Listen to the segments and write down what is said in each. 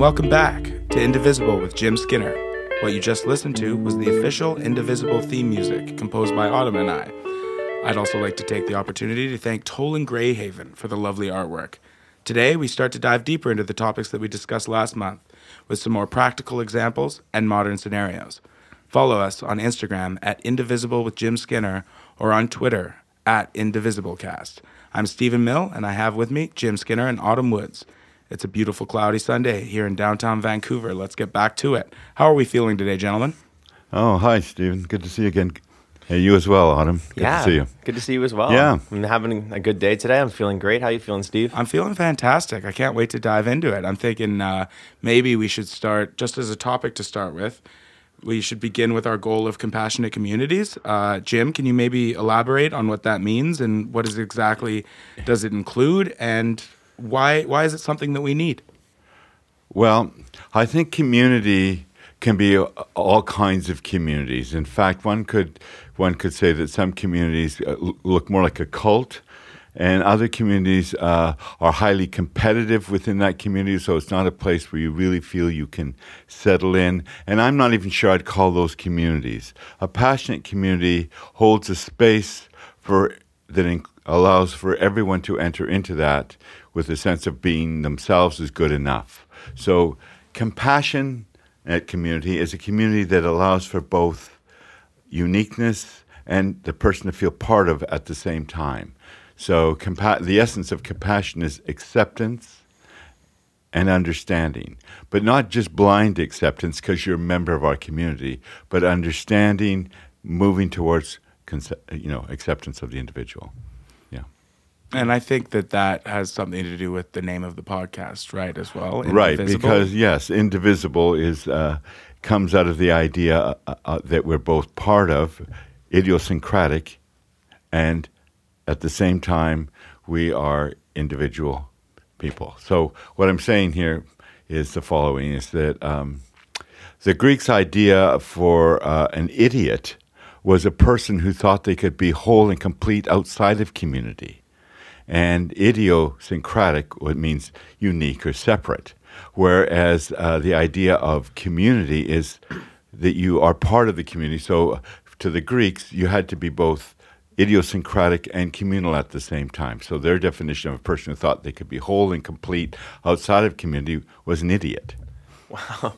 Welcome back to Indivisible with Jim Skinner. What you just listened to was the official Indivisible theme music composed by Autumn and I. I'd also like to take the opportunity to thank Tolan Greyhaven for the lovely artwork. Today, we start to dive deeper into the topics that we discussed last month with some more practical examples and modern scenarios. Follow us on Instagram at Indivisible with Jim Skinner or on Twitter at IndivisibleCast. I'm Stephen Mills, and I have with me Jim Skinner and Autumn Woods. It's a beautiful cloudy Sunday here in downtown Vancouver. Let's get back to it. How are we feeling today, gentlemen? Oh, hi, Stephen. Good to see you again. Hey, you as well, Autumn. Good yeah, to see you. Good to see you as well. Yeah. I'm having a good day today. I'm feeling great. How are you feeling, Steve? I'm feeling fantastic. I can't wait to dive into it. I'm thinking uh, maybe we should start, just as a topic to start with, we should begin with our goal of compassionate communities. Uh, Jim, can you maybe elaborate on what that means and what is exactly does it include and why why is it something that we need? Well, I think community can be all kinds of communities. In fact, one could one could say that some communities uh, look more like a cult, and other communities uh, are highly competitive within that community. So it's not a place where you really feel you can settle in. And I'm not even sure I'd call those communities. A passionate community holds a space for that in, allows for everyone to enter into that with a sense of being themselves is good enough. So compassion at community is a community that allows for both uniqueness and the person to feel part of at the same time. So compa- the essence of compassion is acceptance and understanding, but not just blind acceptance because you're a member of our community, but understanding, moving towards you know acceptance of the individual. And I think that that has something to do with the name of the podcast, right? As well, right? Because yes, indivisible is uh, comes out of the idea uh, uh, that we're both part of, idiosyncratic, and at the same time we are individual people. So what I'm saying here is the following: is that um, the Greeks' idea for uh, an idiot was a person who thought they could be whole and complete outside of community. And idiosyncratic what means unique or separate, whereas uh, the idea of community is that you are part of the community. So to the Greeks, you had to be both idiosyncratic and communal at the same time. So their definition of a person who thought they could be whole and complete outside of community was an idiot. Wow,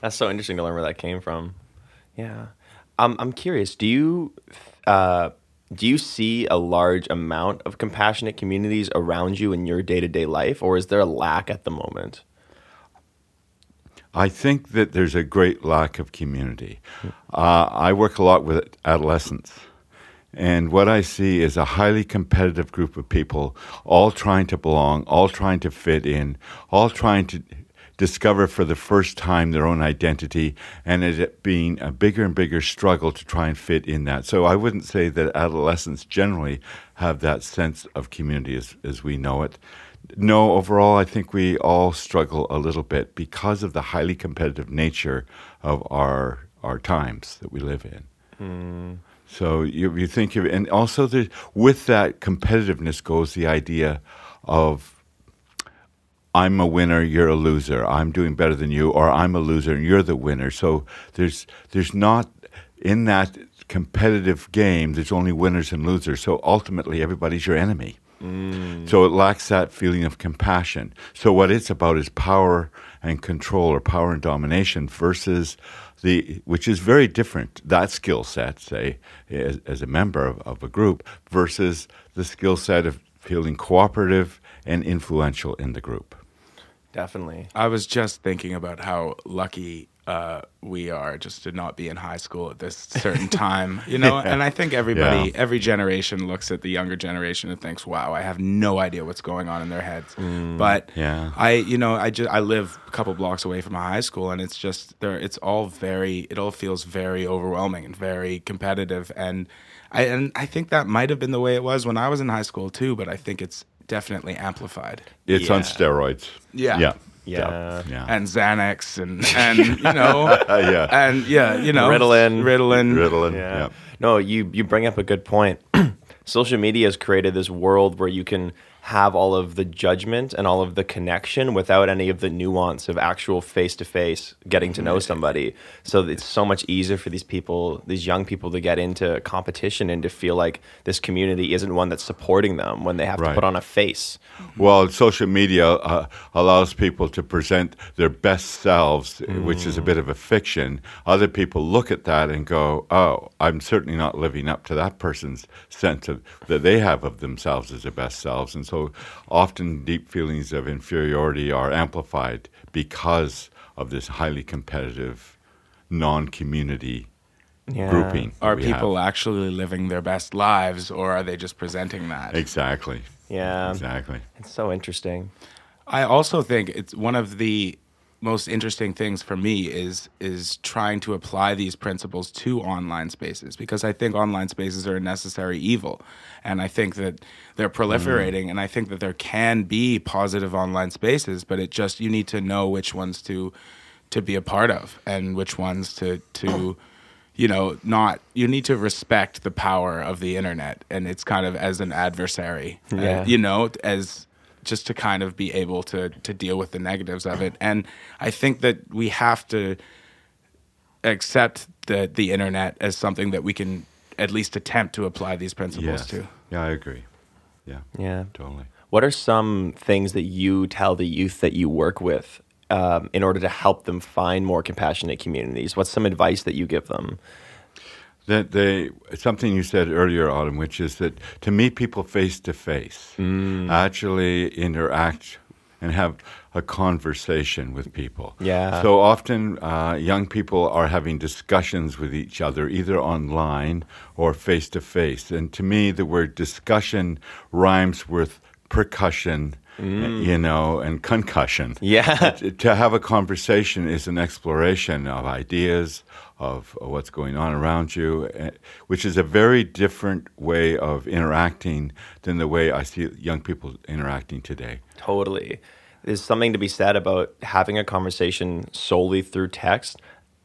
that's so interesting to learn where that came from. Yeah, um, I'm curious. Do you uh, do you see a large amount of compassionate communities around you in your day to day life, or is there a lack at the moment? I think that there's a great lack of community. Uh, I work a lot with adolescents. And what I see is a highly competitive group of people, all trying to belong, all trying to fit in, all trying to discover for the first time their own identity, and it being a bigger and bigger struggle to try and fit in that. So I wouldn't say that adolescents generally have that sense of community as, as we know it. No, overall, I think we all struggle a little bit because of the highly competitive nature of our our times that we live in. Mm. So you, you think of, and also the, with that competitiveness goes the idea of I'm a winner, you're a loser. I'm doing better than you, or I'm a loser and you're the winner. So there's there's not in that competitive game. There's only winners and losers. So ultimately, everybody's your enemy. Mm. So it lacks that feeling of compassion. So what it's about is power and control, or power and domination, versus the which is very different. That skill set, say, as, as a member of, of a group, versus the skill set of feeling cooperative and influential in the group. Definitely. I was just thinking about how lucky uh, we are just to not be in high school at this certain time, you know. Yeah. And I think everybody, Yeah. every generation looks at the younger generation and thinks, "Wow, I have no idea what's going on in their heads." but yeah. I, you know, I just I live a couple blocks away from a high school, and it's just there. It's all very. It all feels very overwhelming and very competitive, and I and I think that might have been the way it was when I was in high school too. But I think it's definitely amplified. It's on steroids. Yeah. Yeah. Yeah. Yeah. and Xanax and and you know yeah. and yeah you know Ritalin. Ritalin Ritalin. Yeah. Yeah. No, you you bring up a good point. Social media has created this world where you can have all of the judgment and all of the connection without any of the nuance of actual face to face getting to know somebody. So it's so much easier for these people, these young people, to get into competition and to feel like this community isn't one that's supporting them when they have to put on a face. Well, social media uh, allows people to present their best selves, which is a bit of a fiction. Other people look at that and go, "Oh, I'm certainly not living up to that person's sense of that they have of themselves as their best selves." And so, often, deep feelings of inferiority are amplified because of this highly competitive, non-community Yeah. grouping. Are we have. people actually living their best lives, or are they just presenting that? exactly? Yeah. Exactly. It's so interesting. I also think it's one of the most interesting things for me is is trying to apply these principles to online spaces because I think online spaces are a necessary evil. And I think that they're proliferating and I think that there can be positive online spaces but it just you need to know which ones to to be a part of and which ones to to you know not you need to respect the power of the internet and it's kind of as an adversary uh, you know as just to kind of be able to to deal with the negatives of it and i think that we have to accept the the internet as something that we can at least attempt to apply these principles Yes. to Yeah, I agree. Yeah. Yeah. Totally. What are some things that you tell the youth that you work with um, in order to help them find more compassionate communities? What's some advice that you give them? That they something you said earlier, Autumn, which is that to meet people face to face, actually interact and have a conversation with people. Yeah. So often, uh, young people are having discussions with each other, either online or face to face. And to me, the word discussion rhymes with percussion. You know, and concussion. Yeah. to have a conversation is an exploration of ideas, of what's going on around you, eh, which is a very different way of interacting than the way I see young people interacting today. Totally. There's something to be said about having a conversation solely through text,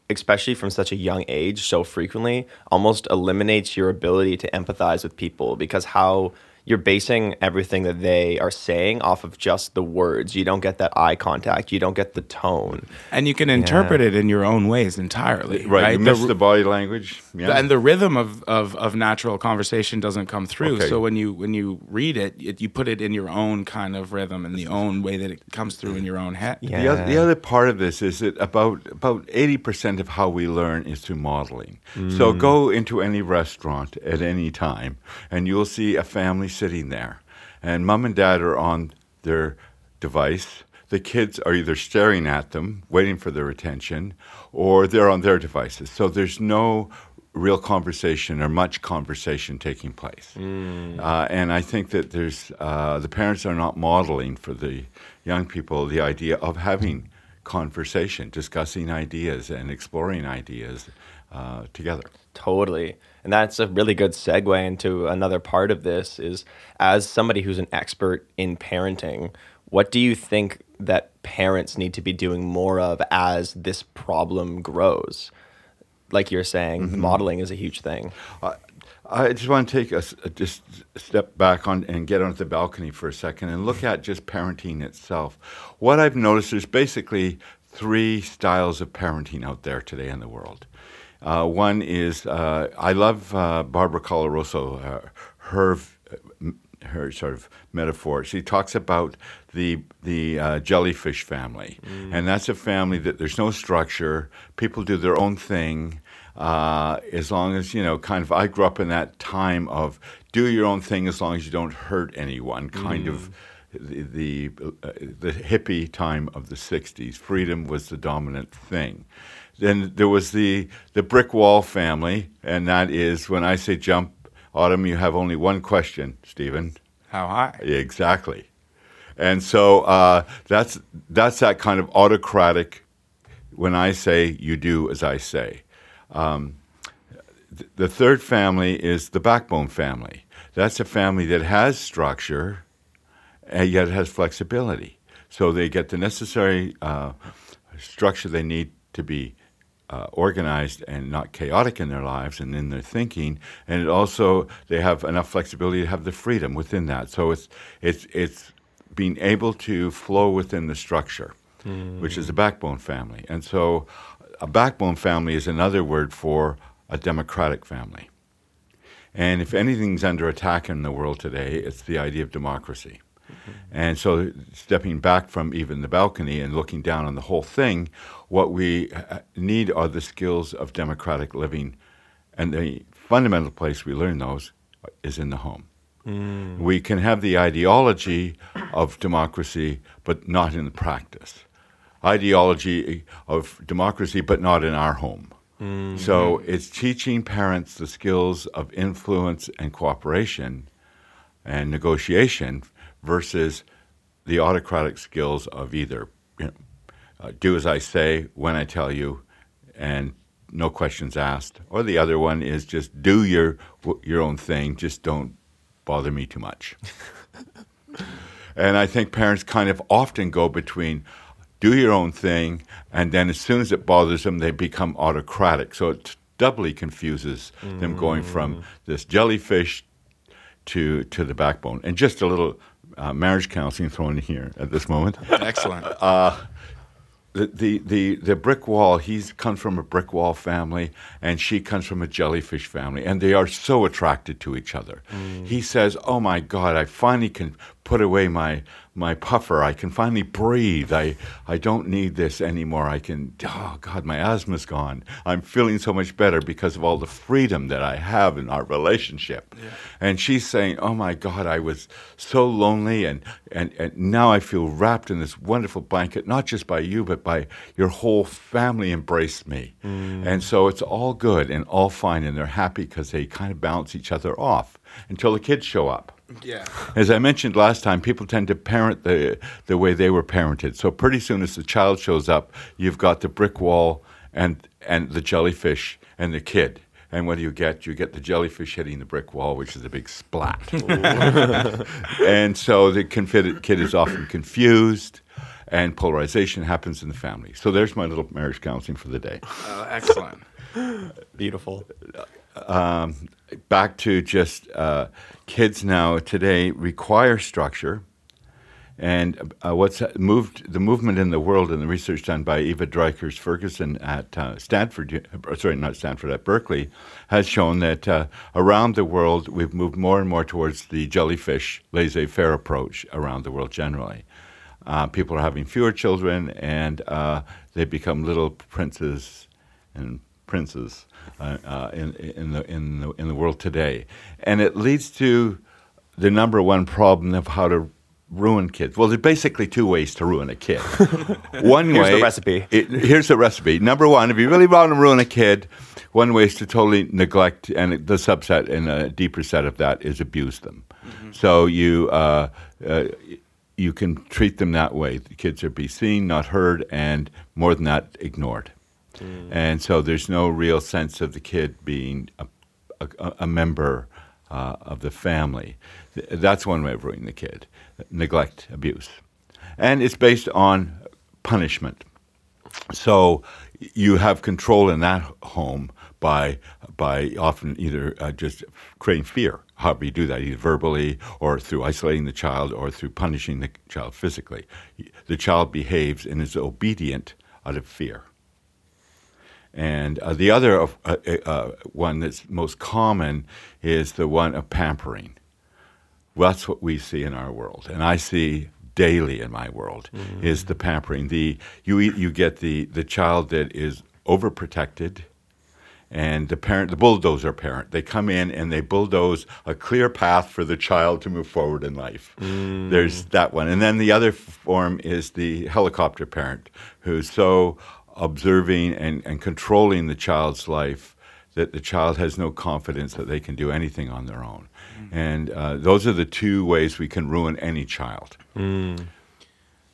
especially from such a young age, so frequently, almost eliminates your ability to empathize with people because how you're basing everything that they are saying off of just the words. You don't get that eye contact, you don't get the tone. and you can interpret it in your own ways entirely Right, you The miss r- the body language. Yeah. and the rhythm of, of, of natural conversation doesn't come through. Okay. So when you when you read it, it, you put it in your own kind of rhythm and the own way that it comes through in your own head. Yeah. The, other, the other part of this is that about about eighty percent of how we learn is through modeling. So mm. go into any restaurant at any time, and you'll see a family sitting there, and mom and dad are on their device. The kids are either staring at them, waiting for their attention, or they're on their devices. So there's no real conversation or much conversation taking place. Uh, and I think that there's uh, the parents are not modeling for the young people the idea of having conversation, discussing ideas, and exploring ideas uh, together. Totally. And that's a really good segue into another part of this is as somebody who's an expert in parenting, what do you think that parents need to be doing more of as this problem grows? Like you're saying, mm-hmm. modeling is a huge thing. I just want to take a, a- just step back on and get onto the balcony for a second and look at just parenting itself. What I've noticed is basically three styles of parenting out there today in the world. Uh, one is uh, I love uh, Barbara Coloroso, uh, her her sort of metaphor. She talks about the the uh, jellyfish family, and that's a family that there's no structure. People do their own thing. Uh, as long as you know, kind of. I grew up in that time of do your own thing as long as you don't hurt anyone. Kind of the the, uh, the hippie time of the '60s. Freedom was the dominant thing. Then there was the the brick wall family, and that is when I say jump. Autumn, you have only one question, Stephen. How high? Exactly. And so uh, that's that's that kind of autocratic. When I say, you do as I say. Um, th- the third family is the backbone family. That's a family that has structure, and yet has flexibility. So they get the necessary uh, structure they need to be uh, organized and not chaotic in their lives and in their thinking, and it also they have enough flexibility to have the freedom within that. So it's it's it's being able to flow within the structure, which is a backbone family, and so a backbone family is another word for a democratic family. And if anything's under attack in the world today, it's the idea of democracy. And so, stepping back from even the balcony and looking down on the whole thing, what we uh, need are the skills of democratic living. And the fundamental place we learn those is in the home. We can have the ideology of democracy, but not in the practice. Ideology of democracy, but not in our home. So it's teaching parents the skills of influence and cooperation and negotiation versus the autocratic skills of either you know, uh, do as I say when I tell you, and no questions asked, or the other one is just do your your own thing, just don't bother me too much. and I think parents kind of often go between do your own thing, and then as soon as it bothers them, they become autocratic. So it doubly confuses them going from this jellyfish to to the backbone. And just a little uh, marriage counseling thrown in here at this moment. Excellent. The, the, the, the brick wall, he's comes from a brick wall family, and she comes from a jellyfish family, and they are so attracted to each other. He says, Oh my God, I finally can put away my, my puffer. I can finally breathe. I, I don't need this anymore. I can, oh God, my asthma's gone. I'm feeling so much better because of all the freedom that I have in our relationship. And she's saying, Oh my God, I was so lonely, and, and, and now I feel wrapped in this wonderful blanket, not just by you, but by your whole family embraced me. Mm. And so it's all good and all fine, and they're happy because they kind of balance each other off until the kids show up. Yeah. As I mentioned last time, people tend to parent the the way they were parented. So pretty soon, as the child shows up, you've got the brick wall and and the jellyfish and the kid. And what do you get? You get the jellyfish hitting the brick wall, which is a big splat. and so the confid- kid is often confused, and polarization happens in the family. So there's my little marriage counseling for the day. Oh, excellent. Beautiful. back to just uh, kids now today require structure. And uh, what's moved the movement in the world and the research done by Eva Dreikurs Ferguson at uh, Stanford, sorry, not Stanford, at Berkeley, has shown that uh, around the world we've moved more and more towards the jellyfish laissez faire approach around the world generally. Uh, people are having fewer children and uh, they become little princes and princes uh, uh, in, in, the, in, the, in the world today. And it leads to the number one problem of how to ruin kids. Well, there's basically two ways to ruin a kid. one Here's way. the recipe. It, here's the recipe. Number one, if you really want to ruin a kid, one way is to totally neglect, and the subset and a deeper set of that is abuse them. So you uh, uh, you can treat them that way. The kids are be seen, not heard, and more than that, ignored. And so there's no real sense of the kid being a, a, a member uh, of the family. That's one way of ruining the kid neglect, abuse. And it's based on punishment. So you have control in that home by by often either uh, just creating fear. However you do that, either verbally or through isolating the child or through punishing the child physically. The child behaves and is obedient out of fear. And uh, the other uh, uh, one that's most common is the one of pampering. Well, that's what we see in our world, and I see daily in my world is the pampering. The you you get the the child that is overprotected, and the parent, the bulldozer parent. They come in and they bulldoze a clear path for the child to move forward in life. There's that one, and then the other form is the helicopter parent, who's so observing and, and controlling the child's life that the child has no confidence that they can do anything on their own. And uh, those are the two ways we can ruin any child.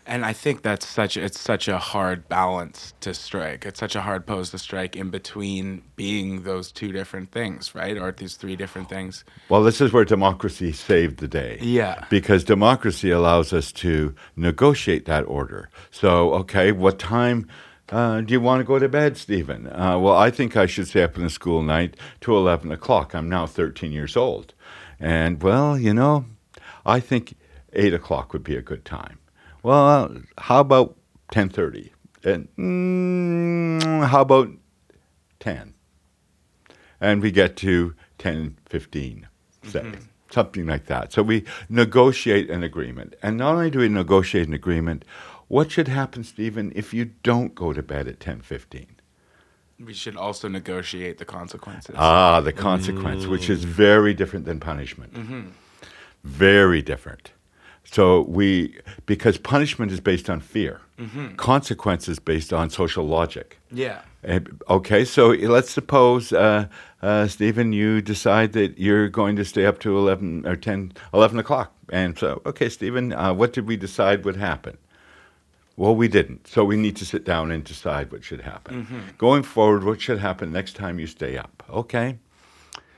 And I think that's such it's such a hard balance to strike. It's such a hard pose to strike in between being those two different things, right? Or these three different things. Well, this is where democracy saved the day. Yeah. Because democracy allows us to negotiate that order. So, okay, what time uh, do you want to go to bed, Stephen? Uh, well, I think I should stay up in the school night to 11 o'clock. I'm now 13 years old. And, well, you know, I think 8 o'clock would be a good time. Well, how about 10.30? And mm, how about 10? And we get to 10.15, say, mm-hmm. something like that. So we negotiate an agreement. And not only do we negotiate an agreement, what should happen, Stephen, if you don't go to bed at 10:15? We should also negotiate the consequences. Ah, the consequence, mm. which is very different than punishment. Mm-hmm. Very different. So we, because punishment is based on fear, mm-hmm. consequence is based on social logic. Yeah. Okay, so let's suppose, uh, uh, Stephen, you decide that you're going to stay up to 11 or 10, 11 o'clock. And so, okay, Stephen, uh, what did we decide would happen? Well, we didn't. So we need to sit down and decide what should happen. Mm-hmm. Going forward, what should happen next time you stay up? Okay.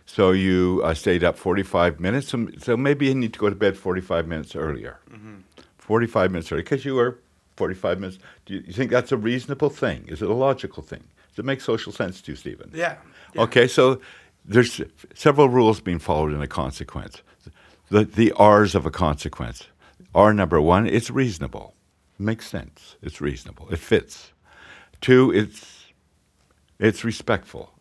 So you uh, stayed up 45 minutes. So, so, maybe you need to go to bed 45 minutes earlier. Mm-hmm. 45 minutes earlier, because you were 45 minutes. Do you, you, think that's a reasonable thing? Is it a logical thing? Does it make social sense to you, Stephen? Yeah. yeah. Okay, so there's several rules being followed in a consequence. The, the R's of a consequence. R number one, it's reasonable makes sense. It's reasonable. It fits. Two, it's it's respectful.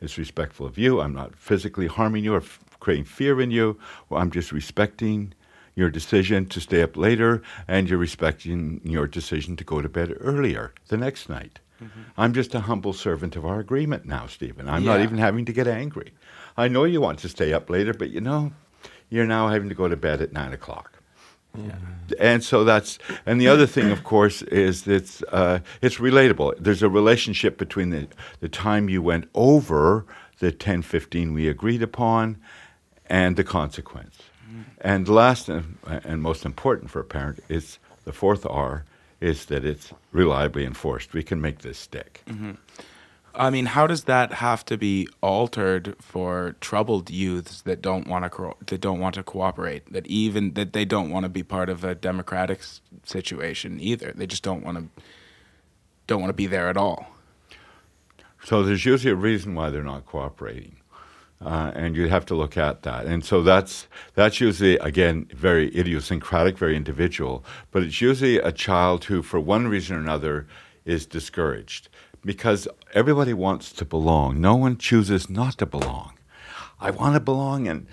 It's respectful of you. I'm not physically harming you or f- creating fear in you. Well, I'm just respecting your decision to stay up later, and you're respecting your decision to go to bed earlier the next night. Mm-hmm. I'm just a humble servant of our agreement now, Stephen. I'm yeah. not even having to get angry. I know you want to stay up later, but you know, you're now having to go to bed at nine o'clock. Yeah. And so that's and the other thing, of course, is it's uh, it's relatable. There's a relationship between the the time you went over the 10, 15 we agreed upon, and the consequence. Mm-hmm. And last and, and most important for a parent is the fourth R is that it's reliably enforced. We can make this stick. Mm-hmm. I mean, how does that have to be altered for troubled youths that don't want to co- that don't want to cooperate? That even that they don't want to be part of a democratic situation either. They just don't want to don't want to be there at all. So there's usually a reason why they're not cooperating, uh, and you have to look at that. And so that's that's usually again very idiosyncratic, very individual. But it's usually a child who, for one reason or another, is discouraged because everybody wants to belong. No one chooses not to belong. I want to belong, and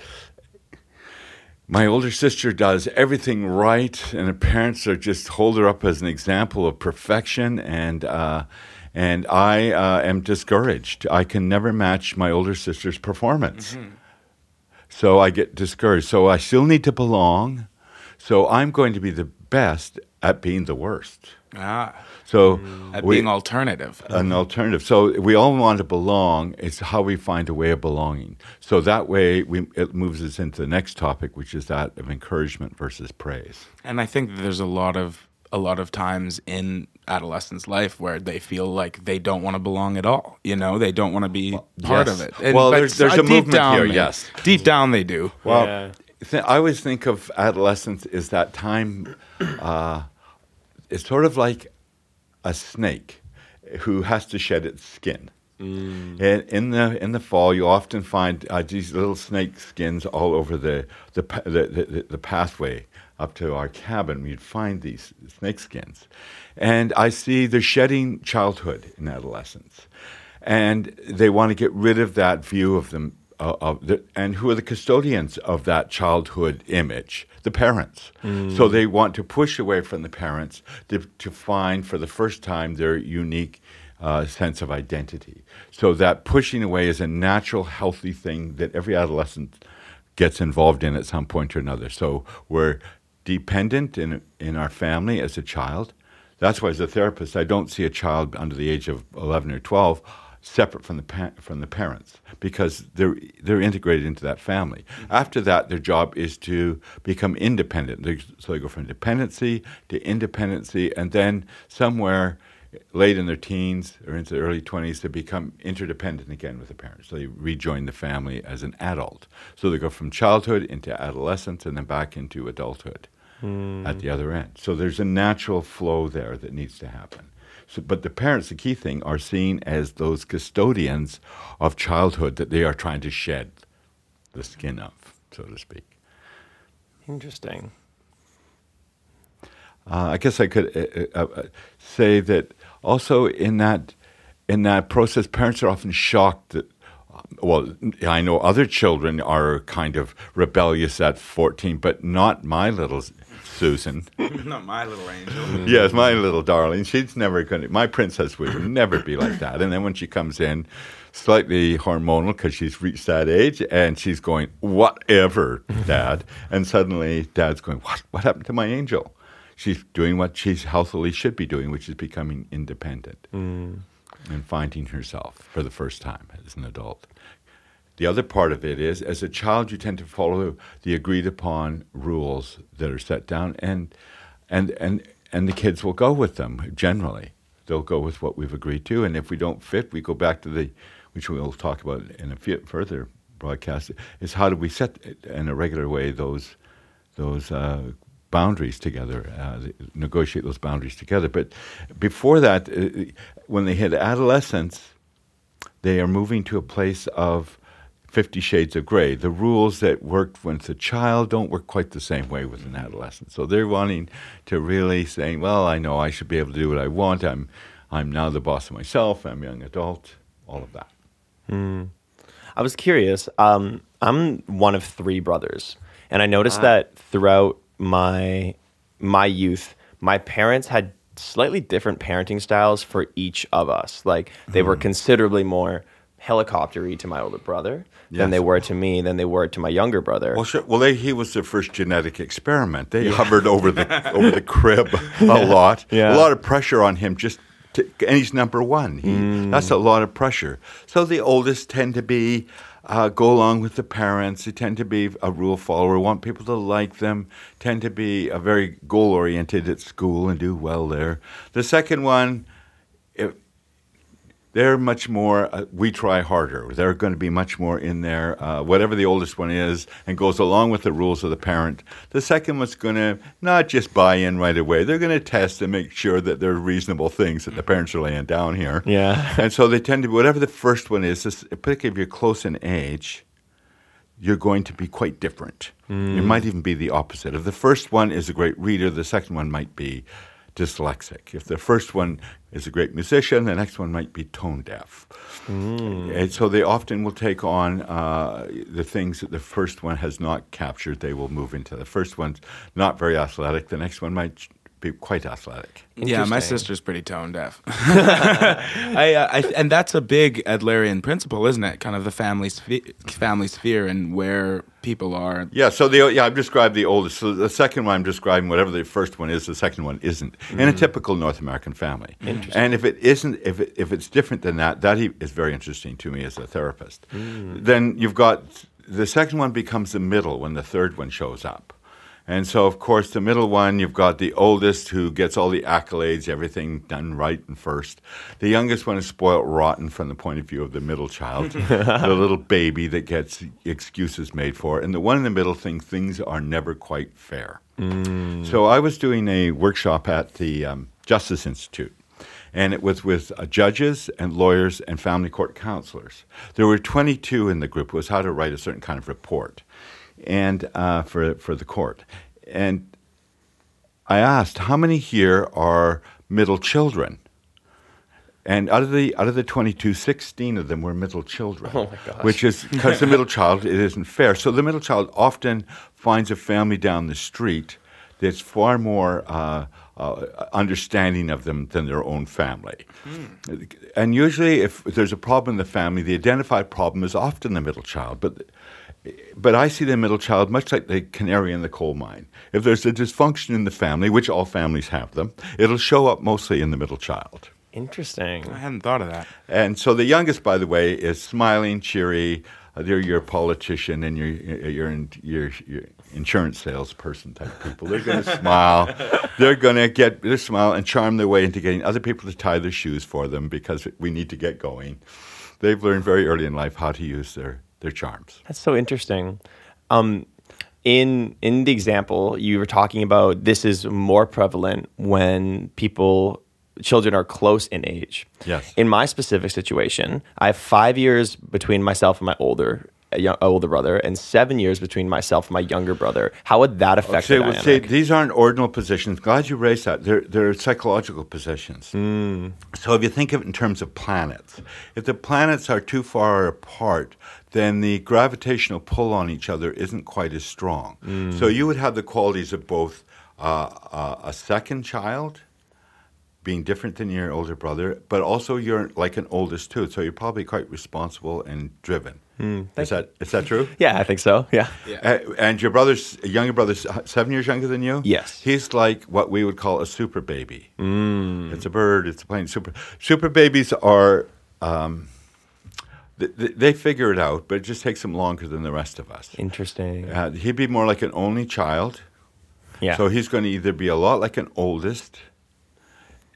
my older sister does everything right, and her parents are just hold her up as an example of perfection, and uh, and I uh, am discouraged. I can never match my older sister's performance, mm-hmm. so I get discouraged. So I still need to belong. So I'm going to be the best at being the worst. Ah. So mm. at we, being alternative. An alternative. So we all want to belong. It's how we find a way of belonging. So that way we, it moves us into the next topic, which is that of encouragement versus praise. And I think there's a lot of a lot of times in adolescents' life where they feel like they don't want to belong at all. You know, they don't want to be well, part yes. of it. And, well, there's, there's a movement down, here. They, yes, deep down they do. Well, yeah. th- I always think of adolescence as that time. Uh, it's sort of like a snake who has to shed its skin. Mm. And in the in the fall, you often find uh, these little snake skins all over the the, the the, the pathway up to our cabin. You'd find these snake skins, and I see they're shedding childhood in adolescence, and they want to get rid of that view of them uh, of the, and who are the custodians of that childhood image? The parents. Mm. So they want to push away from the parents to, to find for the first time their unique uh, sense of identity. So that pushing away is a natural, healthy thing that every adolescent gets involved in at some point or another. So we're dependent in in our family as a child. That's why, as a therapist, I don't see a child under the age of 11 or 12 separate from the pa- from the parents because they're they're integrated into that family. Mm-hmm. After that, their job is to become independent. They, so they go from dependency to independency, and then somewhere late in their teens or into their early 20s, they become interdependent again with the parents. So they rejoin the family as an adult. So they go from childhood into adolescence and then back into adulthood mm. at the other end. So there's a natural flow there that needs to happen. So, but the parents, the key thing, are seen as those custodians of childhood that they are trying to shed the skin of, so to speak. Interesting. Uh, I guess I could uh, uh, uh, say that also in that in that process, parents are often shocked that. Well, I know other children are kind of rebellious at 14, but not my little Susan. Not my little angel. yes, my little darling. She's never going to, my princess would never be like that. And then when she comes in, slightly hormonal because she's reached that age and she's going, whatever, dad. and suddenly dad's going, what? What happened to my angel? She's doing what she's healthily should be doing, which is becoming independent Mm. and finding herself for the first time as an adult. The other part of it is, as a child, you tend to follow the agreed upon rules that are set down, and and and and the kids will go with them. Generally, they'll go with what we've agreed to, and if we don't fit, we go back to the, which we'll talk about in a few further broadcast. Is how do we set in a regular way those those uh, boundaries together, uh, negotiate those boundaries together. But before that, uh, when they hit adolescence, they are moving to a place of Fifty Shades of Grey. The rules that worked when it's a child don't work quite the same way with an adolescent. So they're wanting to really saying, "Well, I know I should be able to do what I want. I'm, I'm now the boss of myself. I'm a young adult. All of that." Hmm. I was curious. Um, I'm one of three brothers, and I noticed ah. that throughout my my youth, my parents had slightly different parenting styles for each of us. Like they were hmm. considerably more helicoptery to my older brother than they were to me, than they were to my younger brother. Well, sure. Well, they, he was the first genetic experiment. They hovered over the over the crib a lot. Yeah. A lot of pressure on him. Just to, and he's number one. He, That's a lot of pressure. So the oldest tend to be uh, go along with the parents. They tend to be a rule follower. Want people to like them. Tend to be a very goal oriented at school and do well there. The second one. They're much more uh, we try harder they're going to be much more in there uh, whatever the oldest one is and goes along with the rules of the parent the second one's going to not just buy in right away they're going to test and make sure that they're reasonable things that the parents are laying down here Yeah. and so they tend to be whatever the first one is particularly if you're close in age you're going to be quite different. It might even be the opposite. If the first one is a great reader, the second one might be dyslexic. If the first one is a great musician, the next one might be tone deaf. And so they often will take on uh, the things that the first one has not captured. They will move into the first one's not very athletic. The next one might be quite athletic. Yeah, my sister's pretty tone deaf. I, uh, I, and that's a big Adlerian principle, isn't it? Kind of the family sphe- family sphere and where people are. Yeah, so the yeah, I've described the oldest. So the second one I'm describing whatever the first one is, the second one isn't in a typical North American family. Interesting. And if it isn't, if it, if it's different than that, that is very interesting to me as a therapist. Then you've got the second one becomes the middle when the third one shows up. And so, of course, the middle one, you've got the oldest who gets all the accolades, everything done right and first. The youngest one is spoiled rotten from the point of view of the middle child, the little baby that gets excuses made for. And the one in the middle thinks things are never quite fair. So I was doing a workshop at the um, Justice Institute. And it was with uh, judges and lawyers and family court counselors. There were 22 in the group. It was how to write a certain kind of report, and uh, for for the court. And I asked, how many here are middle children? And out of the out of the 22, 16 of them were middle children. Oh my gosh. Which is because the middle child it isn't fair. So the middle child often finds a family down the street that's far more uh, uh, understanding of them than their own family. And usually, if there's a problem in the family, the identified problem is often the middle child. But but I see the middle child much like the canary in the coal mine. If there's a dysfunction in the family, which all families have them, it'll show up mostly in the middle child. Interesting. I hadn't thought of that. And so the youngest, by the way, is smiling, cheery. Uh, they're your politician and your your your, your insurance salesperson type people. They're going to smile. They're going to get their smile and charm their way into getting other people to tie their shoes for them because we need to get going. They've learned very early in life how to use their their charms. That's so interesting. Um, in in the example you were talking about, this is more prevalent when people children are close in age. Yes. In my specific situation, I have five years between myself and my older young, older brother, and seven years between myself and my younger brother. How would that affect Say, the well, say, these aren't ordinal positions. Glad you raised that. They're, they're psychological positions. Hmm. So if you think of it in terms of planets, if the planets are too far apart, then the gravitational pull on each other isn't quite as strong. Hmm. So you would have the qualities of both uh, uh, a second child being different than your older brother, but also you're like an oldest too. So you're probably quite responsible and driven. is that is that true? yeah, I think so. Yeah. Uh, and your brother's younger brother's seven years younger than you. Yes. he's like what we would call a super baby. Mm. It's a bird. It's a plane. Super super babies are. Um, th- th- they figure it out, but it just takes them longer than the rest of us. Interesting. Uh, he'd be more like an only child, yeah. so he's going to either be a lot like an oldest,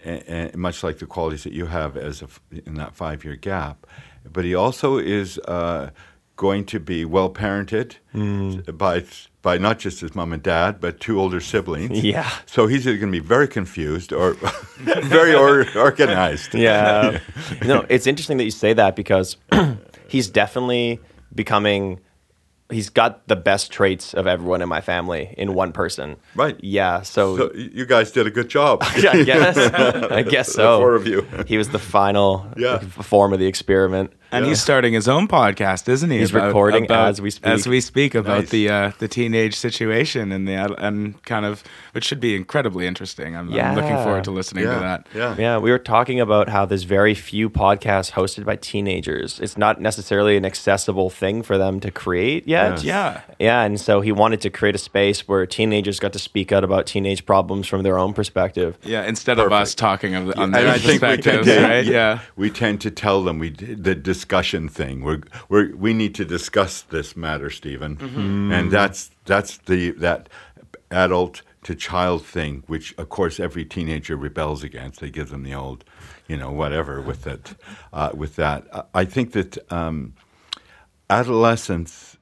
and, much like the qualities that you have as a in that five year gap, but he also is uh, going to be well parented mm. by by not just his mom and dad, but two older siblings. Yeah. So he's either going to be very confused or very or, organized. yeah. no, it's interesting that you say that because he's definitely becoming. He's got the best traits of everyone in my family in one person. Right. Yeah. So, So you guys did a good job. I guess. I guess The so. four of you. He was the final Yeah. form of the experiment. And Yeah. he's starting his own podcast, isn't he? He's recording as we speak. As we speak about Nice. the uh, the teenage situation and the and kind of which should be incredibly interesting. I'm, I'm looking forward to listening yeah. to that. Yeah. Yeah, we were talking about how there's very few podcasts hosted by teenagers. It's not necessarily an accessible thing for them to create yet. Yes. Yeah. Yeah, and so he wanted to create a space where teenagers got to speak out about teenage problems from their own perspective. Yeah, instead of us talking of the, on And their I think we perspectives, right? Yeah. we tend to tell them we d- the discussion thing. We're, we're we need to discuss this matter, Stephen, Mm-hmm. and that's that's the that adult to child thing, which of course every teenager rebels against. They give them the old, you know, whatever with it. Uh, with that, I- think that um, adolescence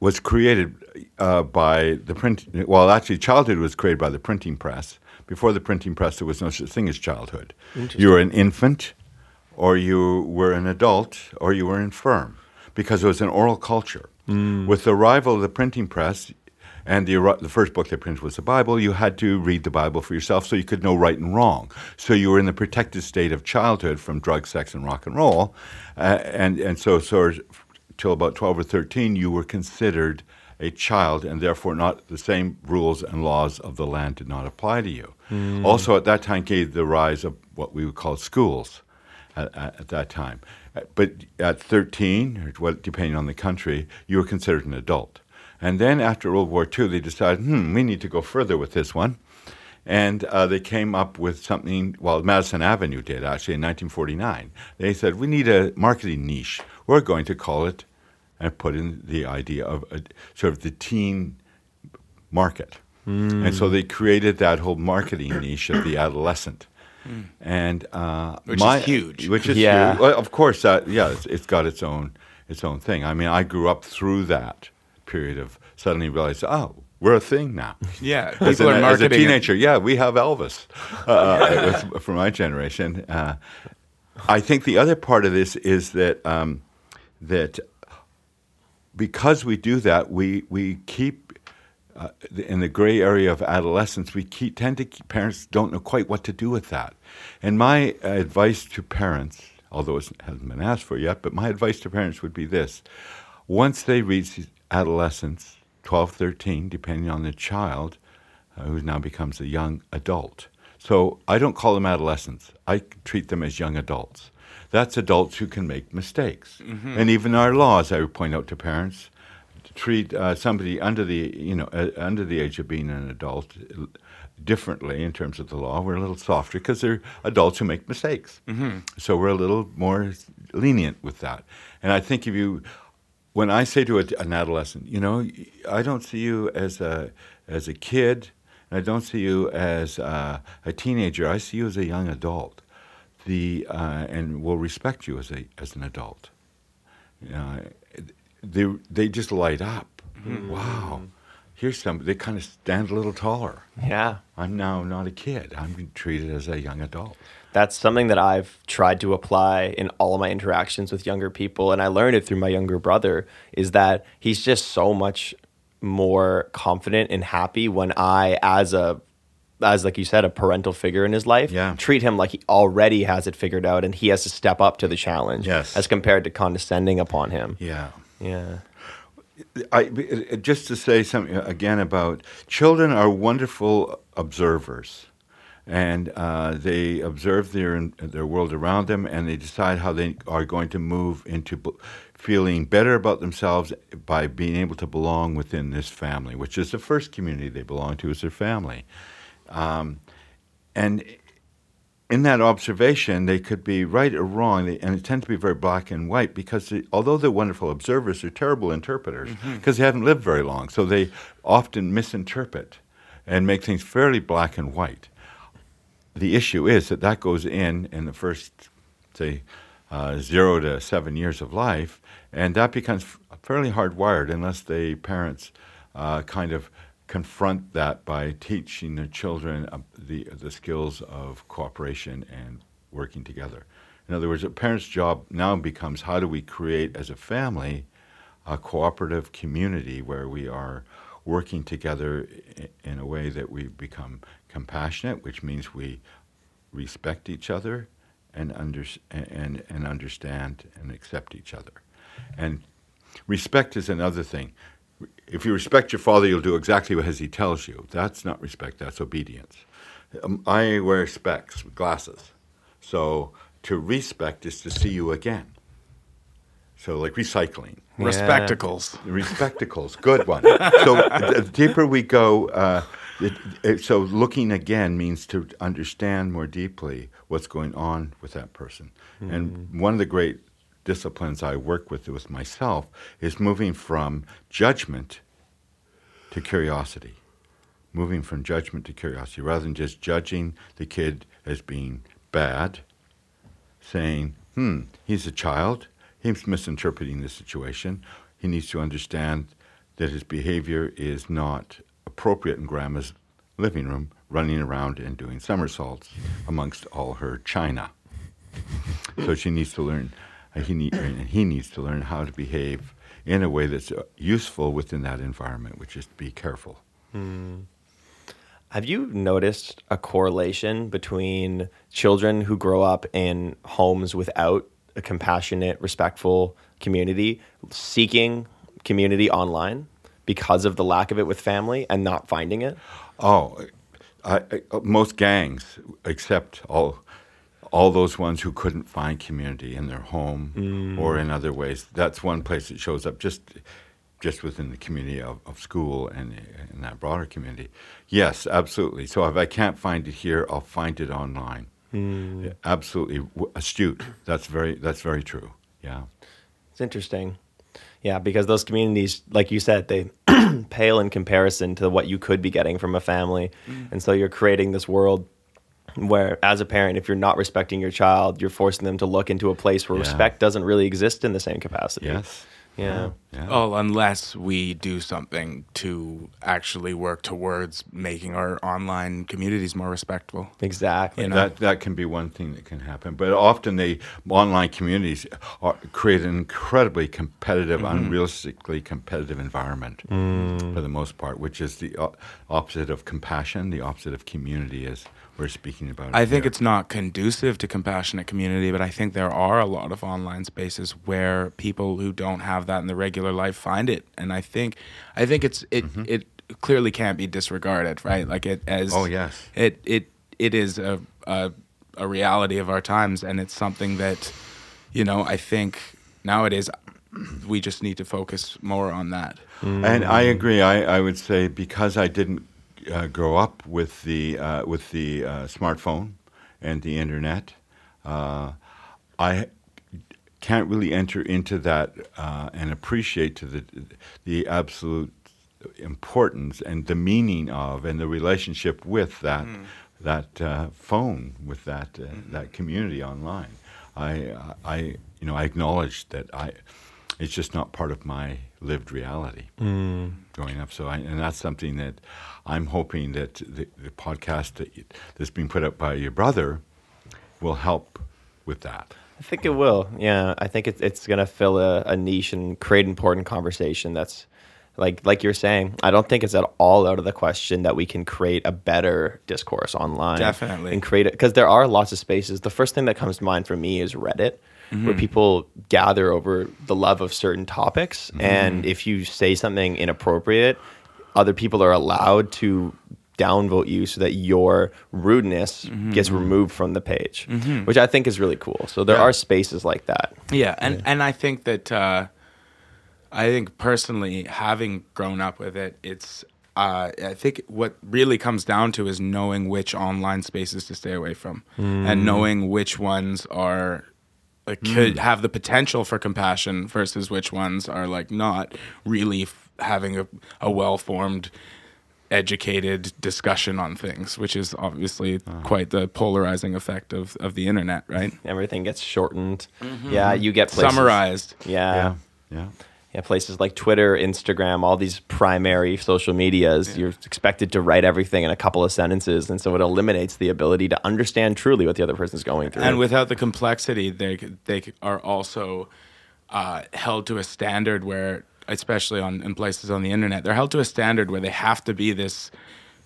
was created uh, by the print. Well, actually, childhood was created by the printing press. Before the printing press, there was no such thing as childhood. You were an infant, or you were an adult, or you were infirm, because it was an oral culture. With the arrival of the printing press, and the, the first book they printed was the Bible, you had to read the Bible for yourself so you could know right and wrong. So you were in the protected state of childhood from drugs, sex, and rock and roll. Uh, and, and so, so till about 12 or 13, you were considered a child, and therefore not the same rules and laws of the land did not apply to you. Also, at that time, gave the rise of what we would call schools at, at, at that time. Uh, But at 13, or what, depending on the country, you were considered an adult. And then after World War II, they decided, hmm, we need to go further with this one. And uh, they came up with something, well, Madison Avenue did actually in 1949. They said, we need a marketing niche. We're going to call it, and put in the idea of a, sort of the teen market. And so they created that whole marketing niche of the adolescent. And uh, Which is huge. Which is Yeah. huge. Well, of course, that yeah, it's, it's got its own its own thing. I mean, I grew up through that period of suddenly realizing, oh, we're a thing now. Yeah. As, People an- are as a marketing. it. teenager, yeah, we have Elvis uh, was for my generation. Uh, I think the other part of this is that um, that because we do that, we we keep uh, in the gray area of adolescence. We keep, tend to keep parents don't know quite what to do with that. And my advice to parents, although it hasn't been asked for yet, but my advice to parents would be this: once they reach adolescence, 12, 13, depending on the child, uh, who now becomes a young adult. So I don't call them adolescents. I treat them as young adults. That's adults who can make mistakes. And even our laws, I would point out to parents, treat uh, somebody under the you know uh, under the age of being an adult differently in terms of the law. We're a little softer because they're adults who make mistakes. So we're a little more lenient with that. And I think if you when I say to a, an adolescent, you know, I don't see you as a as a kid, and I don't see you as uh, a teenager. I see you as a young adult, the uh, and will respect you as a as an adult. Uh, they they just light up. Mm-hmm. Wow, here's some. They kind of stand a little taller. Yeah. I'm now not a kid. I'm treated as a young adult. That's something that I've tried to apply in all of my interactions with younger people, and I learned it through my younger brother. Is that he's just so much more confident and happy when I, as a as like you said, a parental figure in his life, Yeah. treat him like he already has it figured out, and he has to step up to the challenge, Yes. as compared to condescending upon him. Yeah. Yeah. I, just to say something again about children are wonderful observers, and uh, they observe their their world around them, and they decide how they are going to move into b- feeling better about themselves by being able to belong within this family, which is the first community they belong to, is their family, um, and in that observation, they could be right or wrong, they, and it tends to be very black and white because they, although they're wonderful observers, they're terrible interpreters because they haven't lived very long. So they often misinterpret and make things fairly black and white. The issue is that that goes in in the first, say, uh, zero to seven years of life, and that becomes fairly hardwired unless the parents uh, kind of confront that by teaching their children the the skills of cooperation and working together. In other words, a parent's job now becomes how do we create as a family a cooperative community where we are working together in a way that we become compassionate, which means we respect each other and, under, and, and understand and accept each other. And respect is another thing. If you respect your father, you'll do exactly as he tells you. That's not respect, that's obedience. Um, I wear specs, glasses. So to respect is to see you again. So, like recycling. Yeah. Respectacles. Respectacles, good one. so the deeper we go, uh, it, it, so looking again means to understand more deeply what's going on with that person. And one of the great disciplines I work with with myself is moving from judgment to curiosity. Moving from judgment to curiosity, rather than just judging the kid as being bad, saying, hmm, he's a child. He's misinterpreting the situation. He needs to understand that his behavior is not appropriate in grandma's living room, running around and doing somersaults amongst all her china. So she needs to learn, Uh, he, need, and uh, he needs to learn how to behave in a way that's uh, useful within that environment, which is to be careful. Hmm. Have you noticed a correlation between children who grow up in homes without a compassionate, respectful community seeking community online because of the lack of it with family and not finding it? Oh, I, I, uh, most gangs, except all, all those ones who couldn't find community in their home mm. or in other ways. That's one place it shows up just, just within the community of, of school and in that broader community. Yes, absolutely. So if I can't find it here, I'll find it online. Yeah, Absolutely astute. That's very that's very true. Yeah. It's interesting. Yeah, because those communities, like you said, they pale in comparison to what you could be getting from a family. Mm. And so you're creating this world where, as a parent, if you're not respecting your child, you're forcing them to look into a place where Yeah. respect doesn't really exist in the same capacity. Yes. Yeah. Yeah. Oh, unless we do something to actually work towards making our online communities more respectful. Exactly. You know? That that can be one thing that can happen, but often the online communities are, create an incredibly competitive, mm-hmm. unrealistically competitive environment mm. for the most part, which is the opposite of compassion, the opposite of community, as we're speaking about. I think here. it's not conducive to compassionate community, but I think there are a lot of online spaces where people who don't have that in the regular life find it, and I think, I think it's it Mm-hmm. it clearly can't be disregarded, right? Like it as Oh, yes. it it it is a a, a reality of our times, and it's something that, you know, I think nowadays we just need to focus more on that. And I agree. I, I would say because I didn't uh, grow up with the uh, with the uh, smartphone and the internet, uh, I can't really enter into that uh, and appreciate to the the absolute importance and the meaning of and the relationship with that that uh, phone with that uh, that community online. I I you know I acknowledge that I it's just not part of my lived reality Mm. growing up. So, I, and that's something that I'm hoping that the, the podcast that you, that's being put up by your brother will help with that. I think it will. Yeah, I think it's it's gonna fill a, a niche and create important conversation. That's like like you're saying. I don't think it's at all out of the question that we can create a better discourse online. Definitely. and create it because there are lots of spaces. The first thing that comes to mind for me is Reddit. Where mm-hmm. people gather over the love of certain topics, mm-hmm. and if you say something inappropriate, other people are allowed to downvote you so that your rudeness gets removed from the page, which I think is really cool. So there Yeah. are spaces like that. Yeah, and and I think that uh, I think personally, having grown up with it, it's uh, I think what really comes down to is knowing which online spaces to stay away from, and knowing which ones are uh, could have the potential for compassion versus which ones are like not really having a, a well formed educated discussion on things which is obviously quite the polarizing effect of, of the internet right Everything gets shortened. Yeah, you get places, summarized Yeah, yeah. Yeah. yeah, places like Twitter, Instagram, all these primary social medias. You're expected to write everything in a couple of sentences, and so it eliminates the ability to understand truly what the other person's going through. and without the complexity they they are also uh, held to a standard where especially on in places on the internet they're held to a standard where they have to be this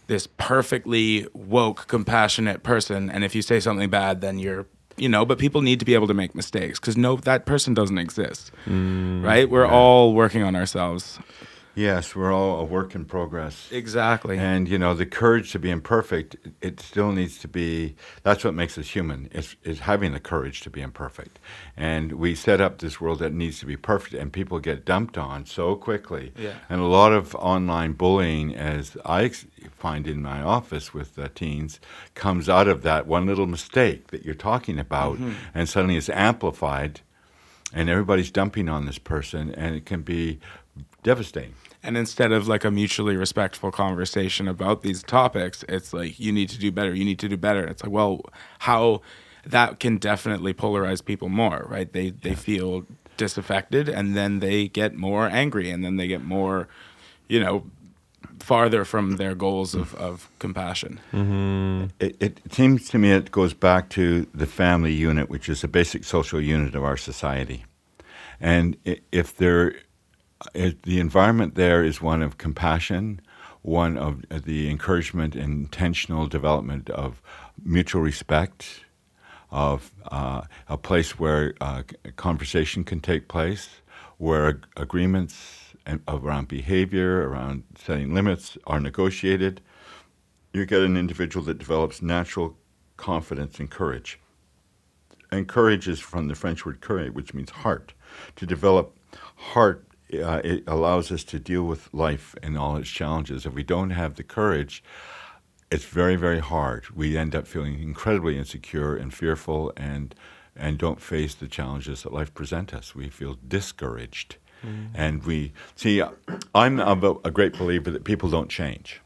this perfectly woke compassionate person. And if you say something bad then you're you know but people need to be able to make mistakes because no that person doesn't exist. Mm, right? We're all working on ourselves Yes, we're all a work in progress. exactly And you know, the courage to be imperfect, it still needs to be. That's what makes us human. Is is having the courage to be imperfect. And we set up this world that needs to be perfect, and people get dumped on so quickly. Yeah. And a lot of online bullying, as I find in my office with uh, teens, comes out of that one little mistake that you're talking about, and suddenly it's amplified, and everybody's dumping on this person, and it can be devastating. And instead of like a mutually respectful conversation about these topics, it's like you need to do better. You need to do better. It's like, well, how that can definitely polarize people more, right? They they feel disaffected, and then they get more angry, and then they get more, you know, farther from their goals of, of compassion. Mm-hmm. It, it seems to me it goes back to the family unit, which is a basic social unit of our society. And if there, if the environment there is one of compassion, one of the encouragement and intentional development of mutual respect, of uh, a place where uh, conversation can take place, where ag- agreements and, around behavior, around setting limits are negotiated, you get an individual that develops natural confidence and courage. And courage is from the French word courage, which means heart. To develop heart, uh, it allows us to deal with life and all its challenges. If we don't have the courage, it's very, very hard. We end up feeling incredibly insecure and fearful and, and don't face the challenges that life presents us. We feel discouraged. And we see, I'm a, a great believer that people don't change.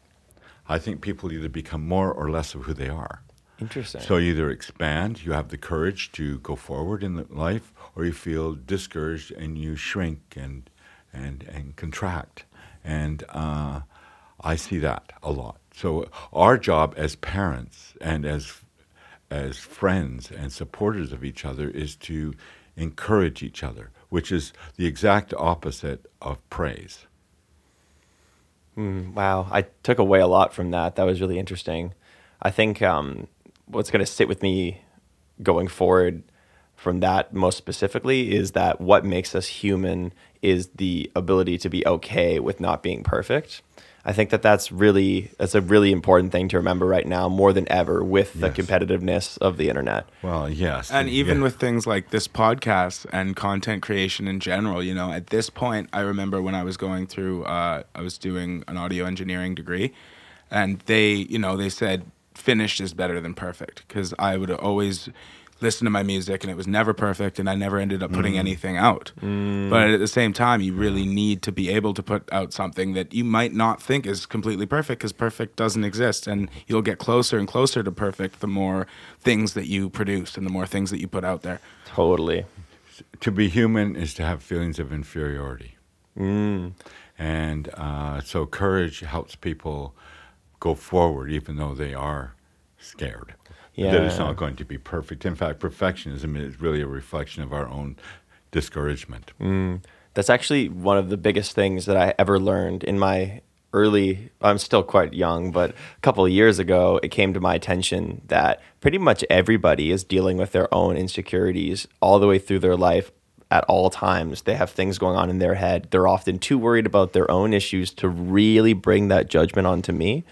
I think people either become more or less of who they are. Interesting. So you either expand, you have the courage to go forward in life, or you feel discouraged and you shrink and and and contract. And uh, I see that a lot. So our job as parents and as as friends and supporters of each other is to encourage each other, which is the exact opposite of praise. Mm, wow, I took away a lot from that. That was really interesting. I think um, what's going to sit with me going forward from that most specifically is that what makes us human is the ability to be okay with not being perfect. I think that that's really that's a really important thing to remember right now more than ever with the competitiveness of the internet. Well, yes, and even yeah. with things like this podcast and content creation in general you know at this point i remember when i was going through uh, i was doing an audio engineering degree and they you know they said finished is better than perfect because i would always listen to my music and it was never perfect and i never ended up putting mm. anything out. Mm. But at the same time you really need to be able to put out something that you might not think is completely perfect because perfect doesn't exist. And you'll get closer and closer to perfect the more things that you produce and the more things that you put out there. Totally. to be human is to have feelings of inferiority. Mm. And uh, so courage helps people go forward, even though they are scared. That it's not going to be perfect. In fact, perfectionism is really a reflection of our own discouragement. Mm. That's actually one of the biggest things that I ever learned in my early I'm still quite young, but a couple of years ago it came to my attention that pretty much everybody is dealing with their own insecurities all the way through their life at all times. They have things going on in their head. They're often too worried about their own issues to really bring that judgment onto me.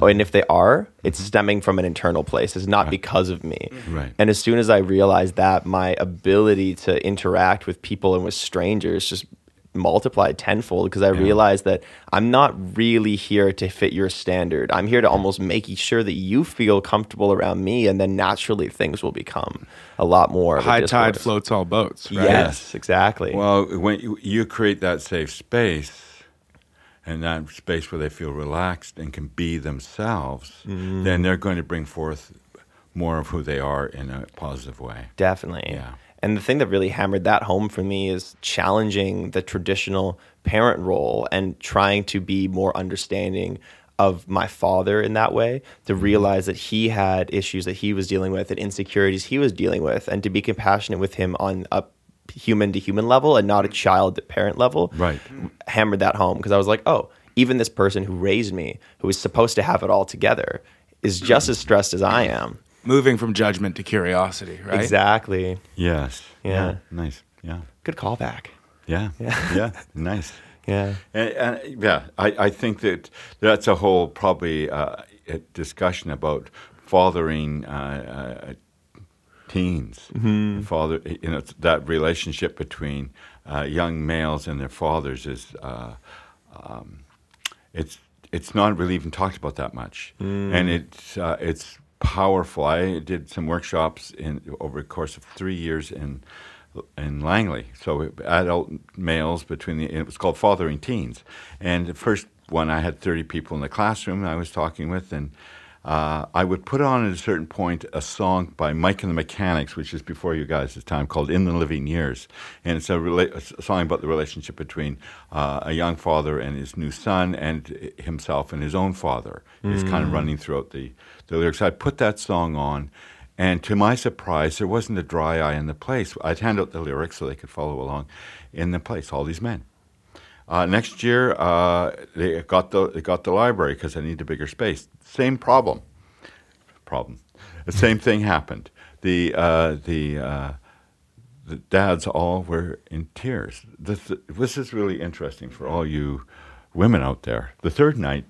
Oh, and if they are, it's mm-hmm. stemming from an internal place. It's not because of me. Right. And as soon as I realized that, my ability to interact with people and with strangers just multiplied tenfold because I realized that I'm not really here to fit your standard. I'm here to almost make sure that you feel comfortable around me, and then naturally things will become a lot more. High tide floats all boats. Right? Yes, exactly. Well, when you, you create that safe space and that space where they feel relaxed and can be themselves, mm-hmm. then they're going to bring forth more of who they are in a positive way. Definitely. Yeah. And the thing that really hammered that home for me is challenging the traditional parent role and trying to be more understanding of my father in that way, to mm-hmm. realize that he had issues that he was dealing with and insecurities he was dealing with, and to be compassionate with him on a human to human level and not a child to parent level. Right. Hammered that home because I was like, oh, even this person who raised me, who is supposed to have it all together, is just as stressed as I am. Moving from judgment to curiosity, right? Exactly. Yes. Yeah. Nice. Yeah. Good callback. Yeah. Yeah. yeah. nice. Yeah. And, and yeah, I, I think that that's a whole probably uh, discussion about fathering uh, uh, teens. Father, you know, that relationship between uh, young males and their fathers is uh, um, it's it's not really even talked about that much, and it's uh, it's powerful. I did some workshops in over the course of three years in in Langley. So adult males between the it was called Fathering Teens, and the first one I had thirty people in the classroom I was talking with, and uh, I would put on at a certain point a song by Mike and the Mechanics, which is before you guys' time, called "In the Living Years," and it's a, rela- a song about the relationship between uh, a young father and his new son, and himself and his own father. It's kind of running throughout the the lyrics. I put that song on. And to my surprise, there wasn't a dry eye in the place. I'd hand out the lyrics so they could follow along in the place, all these men. Uh, next year, uh, they got the they got the library because I need a bigger space. Same problem. Problem. The same thing happened. The uh, the uh, the dads all were in tears. This, this is really interesting for all you women out there. The third night,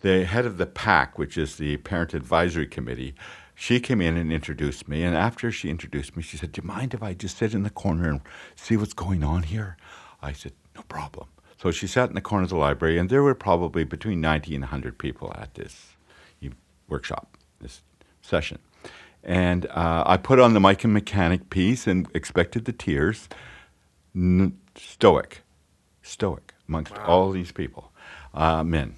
the head of the PAC, which is the Parent Advisory Committee, she came in and introduced me. And after she introduced me, she said, Do you mind if I just sit in the corner and see what's going on here? I said, No problem. So she sat in the corner of the library, and there were probably between 90 and 100 people at this workshop, this session. And uh, I put on the Mike and Mechanic piece and expected the tears. N- stoic, stoic amongst all these people, uh, men.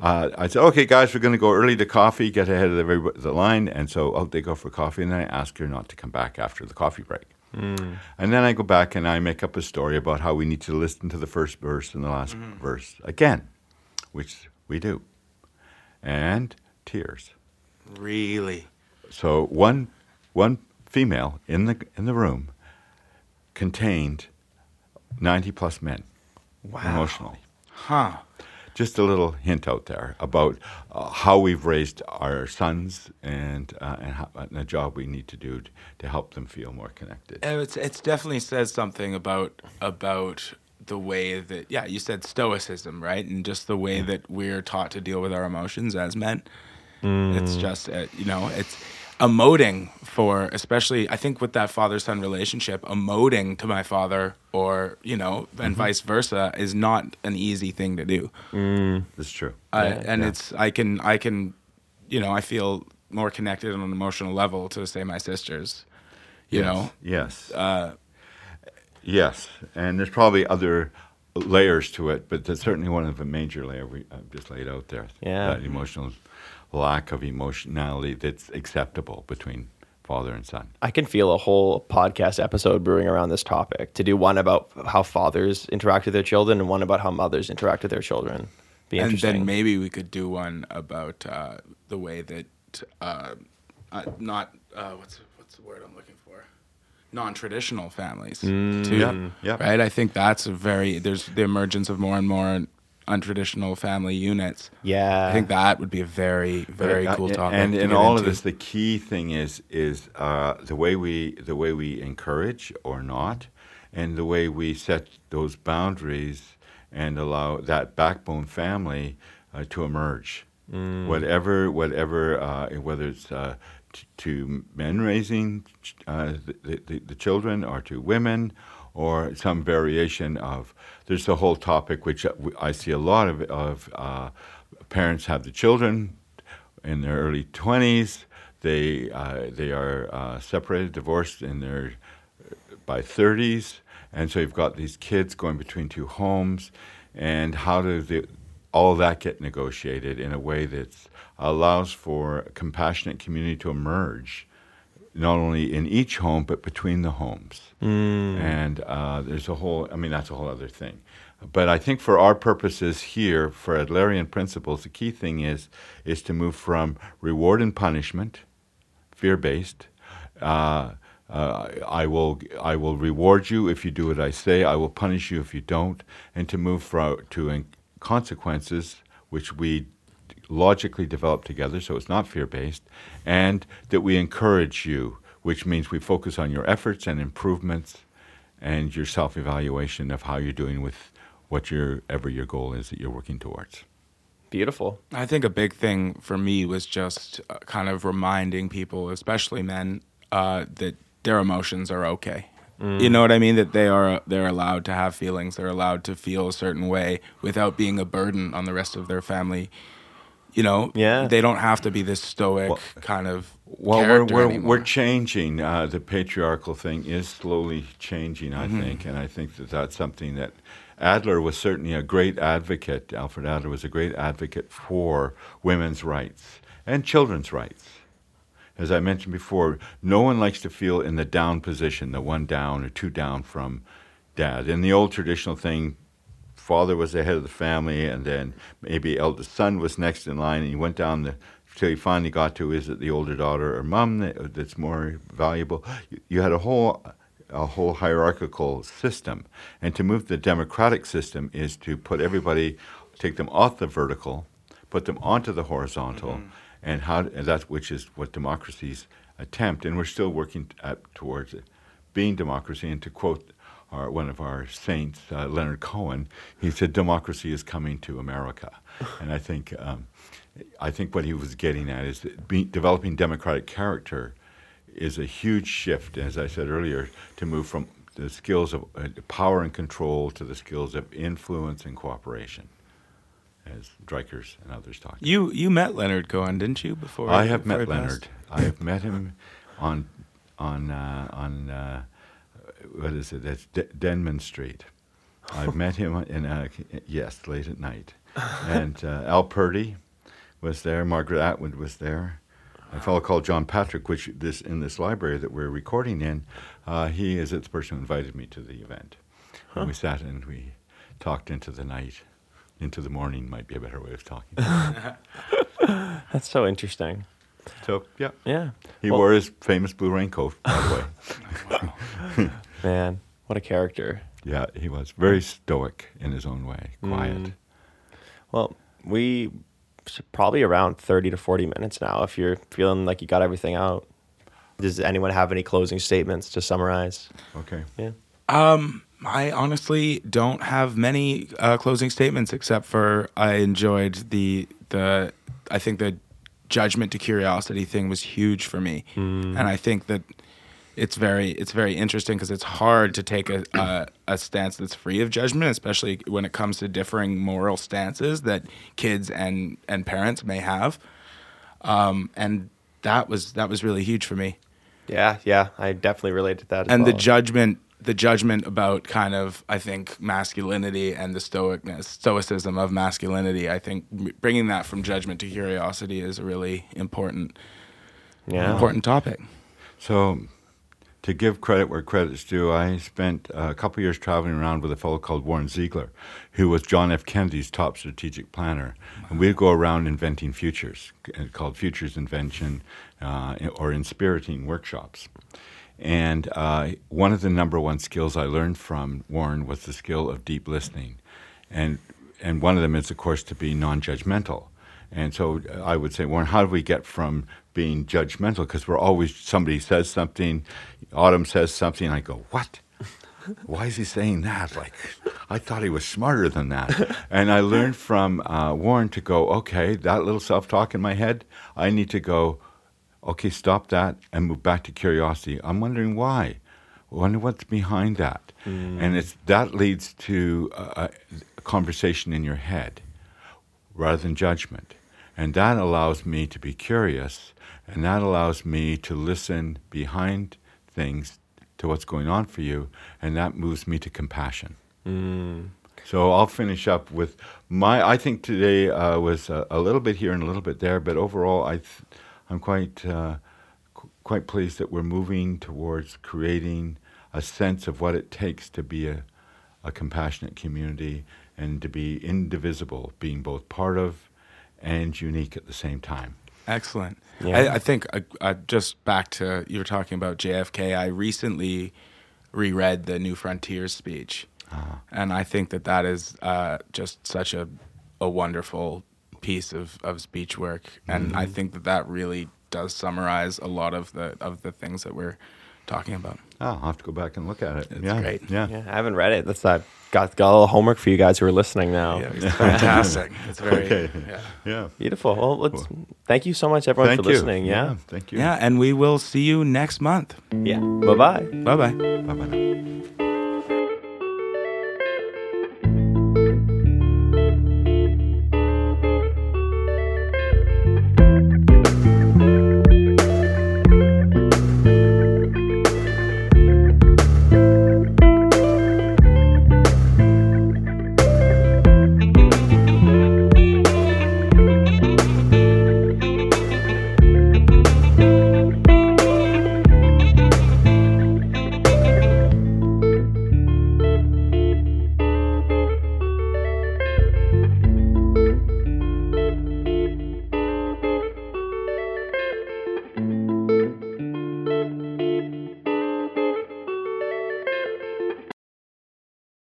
Uh, I said, okay, guys, we're going to go early to coffee, get ahead of the, the line. And so out they go for coffee, and then I ask her not to come back after the coffee break. And then I go back and I make up a story about how we need to listen to the first verse and the last mm-hmm. verse again, which we do. And tears. Really? So one one female in the in the room contained ninety plus men wow. emotionally. Huh. Just a little hint out there about uh, how we've raised our sons and uh, and, how, and the job we need to do t- to help them feel more connected. Uh, It's it's definitely says something about about the way that yeah you said stoicism right and just the way that we're taught to deal with our emotions as men. It's just uh, you know it's emoting for especially I think with that father son relationship emoting to my father or you know and vice versa is not an easy thing to do. That's true. I, Yeah, and yeah. it's I can I can you know I feel more connected on an emotional level to say my sisters. You yes. know, Yes. uh, Yes, and there's probably other layers to it, but that's certainly one of the major layer we uh, just laid out there. Yeah. that emotional lack of emotionality that's acceptable between father and son. I can feel a whole podcast episode brewing around this topic to do one about how fathers interact with their children and one about how mothers interact with their children. Be and then maybe we could do one about uh, the way that uh, uh, not uh, what's what's the word I'm looking for non-traditional families Mm. too Yeah, yeah. right I think that's a very there's the emergence of more and more untraditional family units yeah. I think that would be a very very But, uh, cool topic And to in get all of this, the key thing is is uh, the way we the way we encourage or not, and the way we set those boundaries and allow that backbone family uh, to emerge. Whatever, whatever, uh, whether it's uh, t- to men raising ch- uh, the, the, the children, or to women, or some variation of. There's a whole topic which I see a lot of. Of uh, parents have the children in their early 20s. They uh, they are uh, separated, divorced in their by 30s, and so you've got these kids going between two homes, and how does the, all that get negotiated in a way that allows for compassionate community to emerge, not only in each home but between the homes. And uh, there's a whole, I mean, that's a whole other thing. But I think for our purposes here, for Adlerian principles, the key thing is is to move from reward and punishment, fear-based. Uh, uh, I will I will reward you if you do what I say. I will punish you if you don't, and to move from to in consequences which we logically developed together, so it's not fear-based, and that we encourage you, which means we focus on your efforts and improvements, and your self-evaluation of how you're doing with what your ever your goal is that you're working towards. Beautiful. I think a big thing for me was just uh, kind of reminding people, especially men, uh, that their emotions are okay. You know what I mean? That they are they're allowed to have feelings. They're allowed to feel a certain way without being a burden on the rest of their family. You know, Yeah. They don't have to be this stoic Well- kind of Well, we're we're, we're changing. Uh, the patriarchal thing is slowly changing, I think, and I think that that's something that Adler was certainly a great advocate. Alfred Adler was a great advocate for women's rights and children's rights. As I mentioned before, no one likes to feel in the down position, the one down or two down from dad. In the old traditional thing, father was the head of the family, and then maybe eldest son was next in line, and he went down the till he finally got to is it the older daughter or mom that, that's more valuable. You, you had a whole a whole hierarchical system, and to move the democratic system is to put everybody, take them off the vertical, put them onto the horizontal, mm-hmm. and how and that's which is what democracies attempt, and we're still working at, towards it, being democracy. And to quote our, one of our saints, uh, Leonard Cohen, he said, "Democracy is coming to America," and I think. Um, I think what he was getting at is that be, developing democratic character is a huge shift, as I said earlier, to move from the skills of uh, power and control to the skills of influence and cooperation, as Dreikurs and others talked. you you met Leonard Cohen, didn't you? Before I have before met? Leonard. I have met him on on uh, on uh, what is it? That's D- Denman Street. I've met him in uh, yes late at night, and uh, Al Purdy was there. Margaret Atwood was there. A fellow called John Patrick, which this in this library that we're recording in, uh, he is the person who invited me to the event. And we sat and we talked into the night, into the morning might be a better way of talking. That's so interesting. so yeah, Yeah. he Well- wore his famous blue raincoat, by the way. Man, what a character. Yeah, he was very stoic in his own way, quiet. Mm. Well, we probably around 30 to 40 minutes now if you're feeling like you got everything out. Does anyone have any closing statements to summarize? Okay. Yeah. Um, I honestly don't have many uh, closing statements except for I enjoyed the the I think the judgment to curiosity thing was huge for me, and I think that it's very it's very interesting because it's hard to take a, a a stance that's free of judgment, especially when it comes to differing moral stances that kids and and parents may have, um, and that was that was really huge for me Yeah, yeah. I definitely related to that as and the judgment the judgment about kind of i think masculinity and the stoicness stoicism of masculinity i think bringing that from judgment to curiosity is a really important yeah. important topic So, to give credit where credit's due, I spent a couple years traveling around with a fellow called Warren Ziegler, who was John F. Kennedy's top strategic planner. And we'd go around inventing futures, called Futures Invention uh, or Inspiriting workshops. And uh, one of the number one skills I learned from Warren was the skill of deep listening. And, and one of them is, of course, to be non judgmental. And so uh, I would say, Warren, how do we get from being judgmental? Because we're always, somebody says something, Autumn says something, I go, what? Why is he saying that? Like, I thought he was smarter than that. And I learned from uh, Warren to go, okay, that little self talk in my head, I need to go, okay, stop that and move back to curiosity. I'm wondering why. I wonder what's behind that. And it's that leads to a, a conversation in your head rather than judgment. And that allows me to be curious, and that allows me to listen behind things to what's going on for you, and that moves me to compassion. So I'll finish up with my. I think today uh, was a, a little bit here and a little bit there, but overall, I, th- I'm quite, uh, qu- quite pleased that we're moving towards creating a sense of what it takes to be a, a compassionate community and to be indivisible, being both part of and unique at the same time. Excellent. Yeah. I, I think uh, uh, just back to you were talking about JFK. I recently reread the New Frontiers speech, and I think that that is uh, just such a a wonderful piece of, of speech work, and I think that that really does summarize a lot of the of the things that we're talking about. Oh, I'll have to go back and look at it. It's yeah, great. Yeah. Yeah, I haven't read it. That's uh, got got a little homework for you guys who are listening now. Yeah, it's fantastic. It's very Okay. yeah. Yeah. Beautiful. Well, let's thank you so much, everyone, Thank for you. listening. Yeah. Thank you. yeah, and we will see you next month. Yeah. Bye bye. Bye bye. Bye bye now.